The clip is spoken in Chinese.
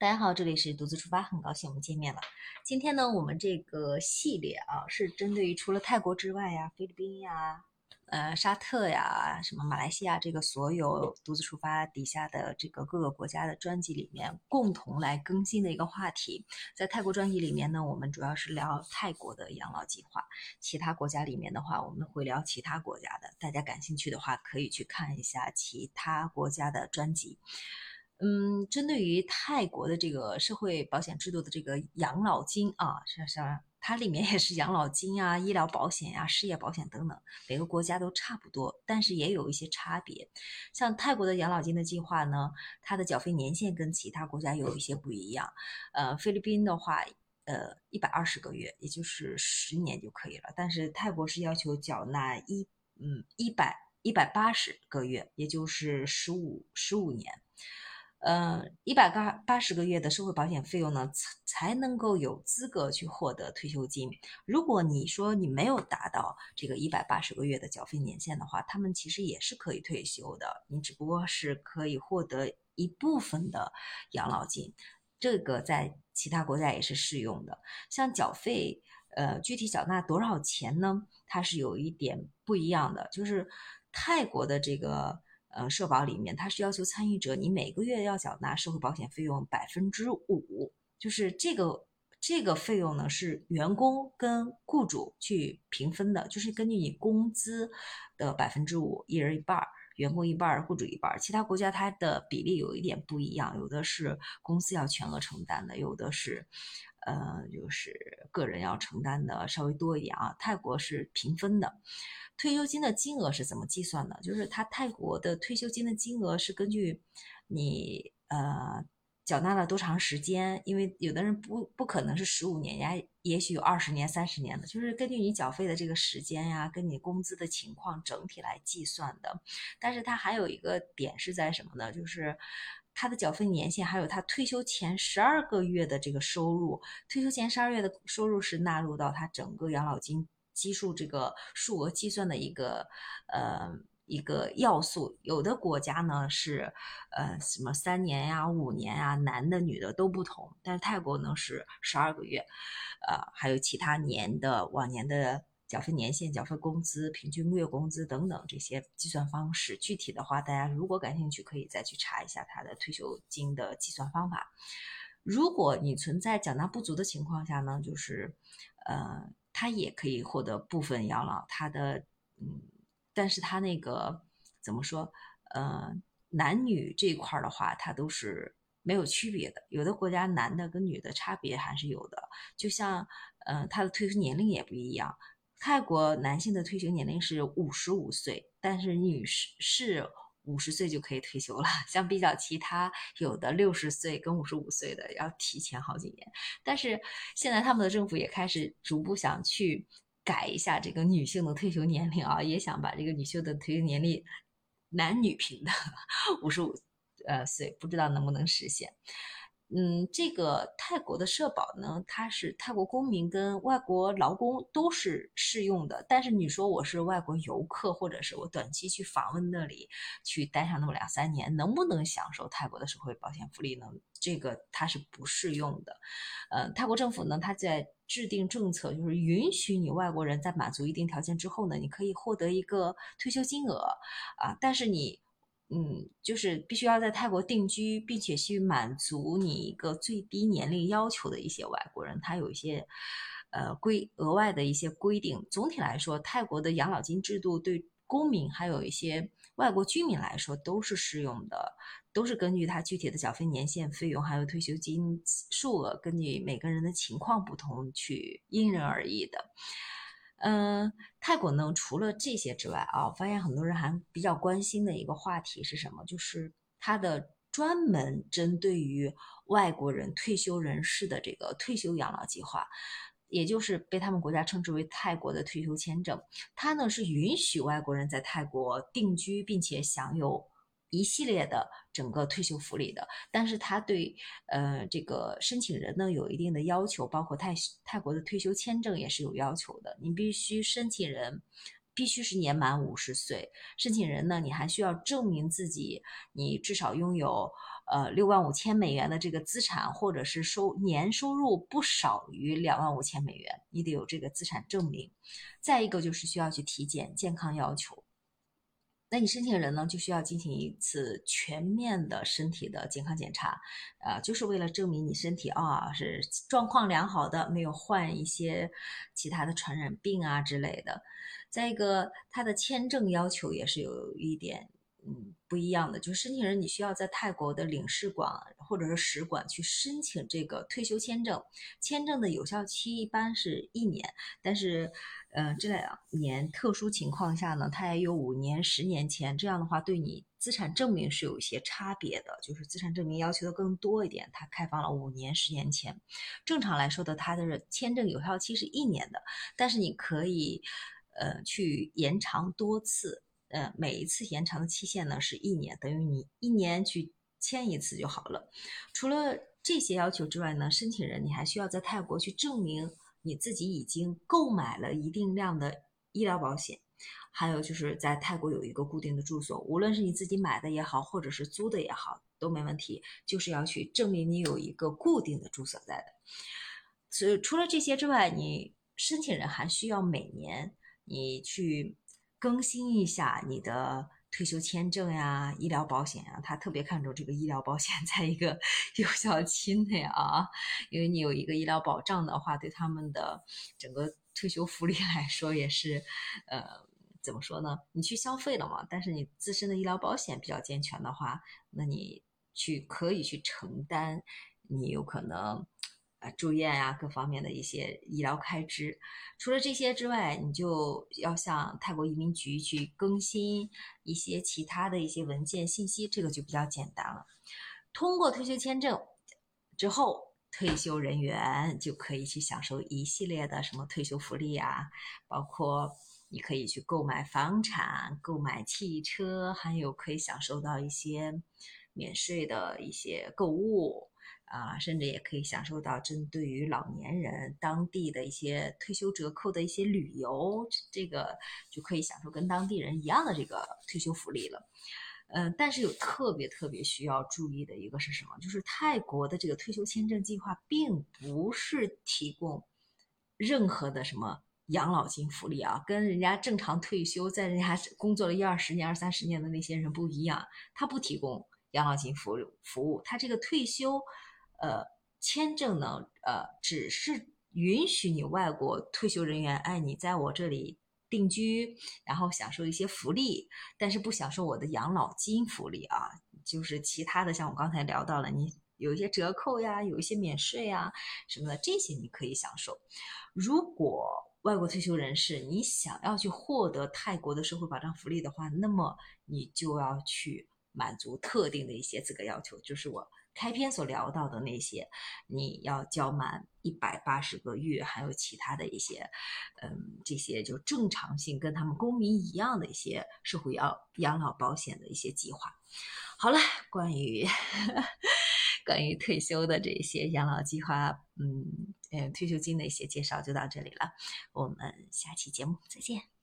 大家好，这里是独自出发，很高兴我们见面了。今天呢，我们这个系列啊，是针对于除了泰国之外呀，菲律宾呀、呃沙特呀、什么马来西亚这个所有独自出发底下的这个各个国家的专辑里面，共同来更新的一个话题。在泰国专辑里面呢，我们主要是聊泰国的养老计划；其他国家里面的话，我们会聊其他国家的。大家感兴趣的话，可以去看一下其他国家的专辑。嗯，针对于泰国的这个社会保险制度的这个养老金啊，是是，它里面也是养老金啊、医疗保险呀、失业保险等等，每个国家都差不多，但是也有一些差别。像泰国的养老金的计划呢，它的缴费年限跟其他国家有一些不一样。呃，菲律宾的话，呃，一百二十个月，也就是十年就可以了，但是泰国是要求缴纳一嗯一百一百八十个月，也就是十五十五年。呃，一百八八十个月的社会保险费用呢，才才能够有资格去获得退休金。如果你说你没有达到这个一百八十个月的缴费年限的话，他们其实也是可以退休的，你只不过是可以获得一部分的养老金。这个在其他国家也是适用的。像缴费，呃，具体缴纳多少钱呢？它是有一点不一样的，就是泰国的这个。呃，社保里面它是要求参与者你每个月要缴纳社会保险费用百分之五，就是这个这个费用呢是员工跟雇主去平分的，就是根据你工资的百分之五，一人一半，员工一半，雇主一半。其他国家它的比例有一点不一样，有的是公司要全额承担的，有的是呃就是个人要承担的稍微多一点啊。泰国是平分的。退休金的金额是怎么计算的？就是他泰国的退休金的金额是根据你呃缴纳了多长时间，因为有的人不不可能是十五年呀，也许有二十年、三十年的，就是根据你缴费的这个时间呀，跟你工资的情况整体来计算的。但是它还有一个点是在什么呢？就是他的缴费年限，还有他退休前十二个月的这个收入，退休前十二月的收入是纳入到他整个养老金。基数这个数额计算的一个呃一个要素，有的国家呢是呃什么三年呀、五年呀，男的女的都不同。但是泰国呢是十二个月，呃还有其他年的往年的缴费年限、缴费工资、平均月工资等等这些计算方式。具体的话，大家如果感兴趣，可以再去查一下他的退休金的计算方法。如果你存在缴纳不足的情况下呢，就是呃。他也可以获得部分养老，他的嗯，但是他那个怎么说？呃，男女这一块的话，它都是没有区别的。有的国家男的跟女的差别还是有的，就像呃，他的退休年龄也不一样。泰国男性的退休年龄是五十五岁，但是女士是。五十岁就可以退休了，相比较其他有的六十岁跟五十五岁的要提前好几年。但是现在他们的政府也开始逐步想去改一下这个女性的退休年龄啊，也想把这个女性的退休年龄男女平等，五十五呃岁，不知道能不能实现。嗯，这个泰国的社保呢，它是泰国公民跟外国劳工都是适用的。但是你说我是外国游客，或者是我短期去访问那里，去待上那么两三年，能不能享受泰国的社会保险福利呢？这个它是不适用的。呃，泰国政府呢，它在制定政策，就是允许你外国人在满足一定条件之后呢，你可以获得一个退休金额啊，但是你。嗯，就是必须要在泰国定居，并且去满足你一个最低年龄要求的一些外国人，他有一些呃规额外的一些规定。总体来说，泰国的养老金制度对公民还有一些外国居民来说都是适用的，都是根据他具体的缴费年限、费用还有退休金数额，根据每个人的情况不同去因人而异的。嗯，泰国呢，除了这些之外啊，我发现很多人还比较关心的一个话题是什么？就是它的专门针对于外国人退休人士的这个退休养老计划，也就是被他们国家称之为泰国的退休签证。它呢是允许外国人在泰国定居，并且享有。一系列的整个退休福利的，但是他对呃这个申请人呢有一定的要求，包括泰泰国的退休签证也是有要求的，你必须申请人必须是年满五十岁。申请人呢，你还需要证明自己，你至少拥有呃六万五千美元的这个资产，或者是收年收入不少于两万五千美元，你得有这个资产证明。再一个就是需要去体检，健康要求。那你申请人呢，就需要进行一次全面的身体的健康检查，呃，就是为了证明你身体啊是状况良好的，没有患一些其他的传染病啊之类的。再一个，他的签证要求也是有一点。嗯，不一样的就是申请人，你需要在泰国的领事馆或者是使馆去申请这个退休签证。签证的有效期一般是一年，但是，呃，这两年特殊情况下呢，它也有五年、十年签。这样的话，对你资产证明是有一些差别的，就是资产证明要求的更多一点。它开放了五年、十年签。正常来说的，它的签证有效期是一年的，但是你可以，呃，去延长多次。呃，每一次延长的期限呢是一年，等于你一年去签一次就好了。除了这些要求之外呢，申请人你还需要在泰国去证明你自己已经购买了一定量的医疗保险，还有就是在泰国有一个固定的住所，无论是你自己买的也好，或者是租的也好，都没问题，就是要去证明你有一个固定的住所在的。所以除了这些之外，你申请人还需要每年你去。更新一下你的退休签证呀、医疗保险啊，他特别看重这个医疗保险 在一个有效期内啊，因为你有一个医疗保障的话，对他们的整个退休福利来说也是，呃，怎么说呢？你去消费了嘛，但是你自身的医疗保险比较健全的话，那你去可以去承担，你有可能。啊，住院啊，各方面的一些医疗开支。除了这些之外，你就要向泰国移民局去更新一些其他的一些文件信息，这个就比较简单了。通过退休签证之后，退休人员就可以去享受一系列的什么退休福利啊，包括你可以去购买房产、购买汽车，还有可以享受到一些免税的一些购物。啊，甚至也可以享受到针对于老年人当地的一些退休折扣的一些旅游，这个就可以享受跟当地人一样的这个退休福利了。嗯，但是有特别特别需要注意的一个是什么？就是泰国的这个退休签证计划并不是提供任何的什么养老金福利啊，跟人家正常退休在人家工作了一二十年、二三十年的那些人不一样，他不提供养老金服服务，他这个退休。呃，签证呢，呃，只是允许你外国退休人员，哎，你在我这里定居，然后享受一些福利，但是不享受我的养老金福利啊。就是其他的，像我刚才聊到了，你有一些折扣呀，有一些免税啊什么的，这些你可以享受。如果外国退休人士你想要去获得泰国的社会保障福利的话，那么你就要去满足特定的一些资格要求，就是我。开篇所聊到的那些，你要交满一百八十个月，还有其他的一些，嗯，这些就正常性跟他们公民一样的一些社会养养老保险的一些计划。好了，关于关于退休的这些养老计划，嗯嗯，退休金的一些介绍就到这里了，我们下期节目再见。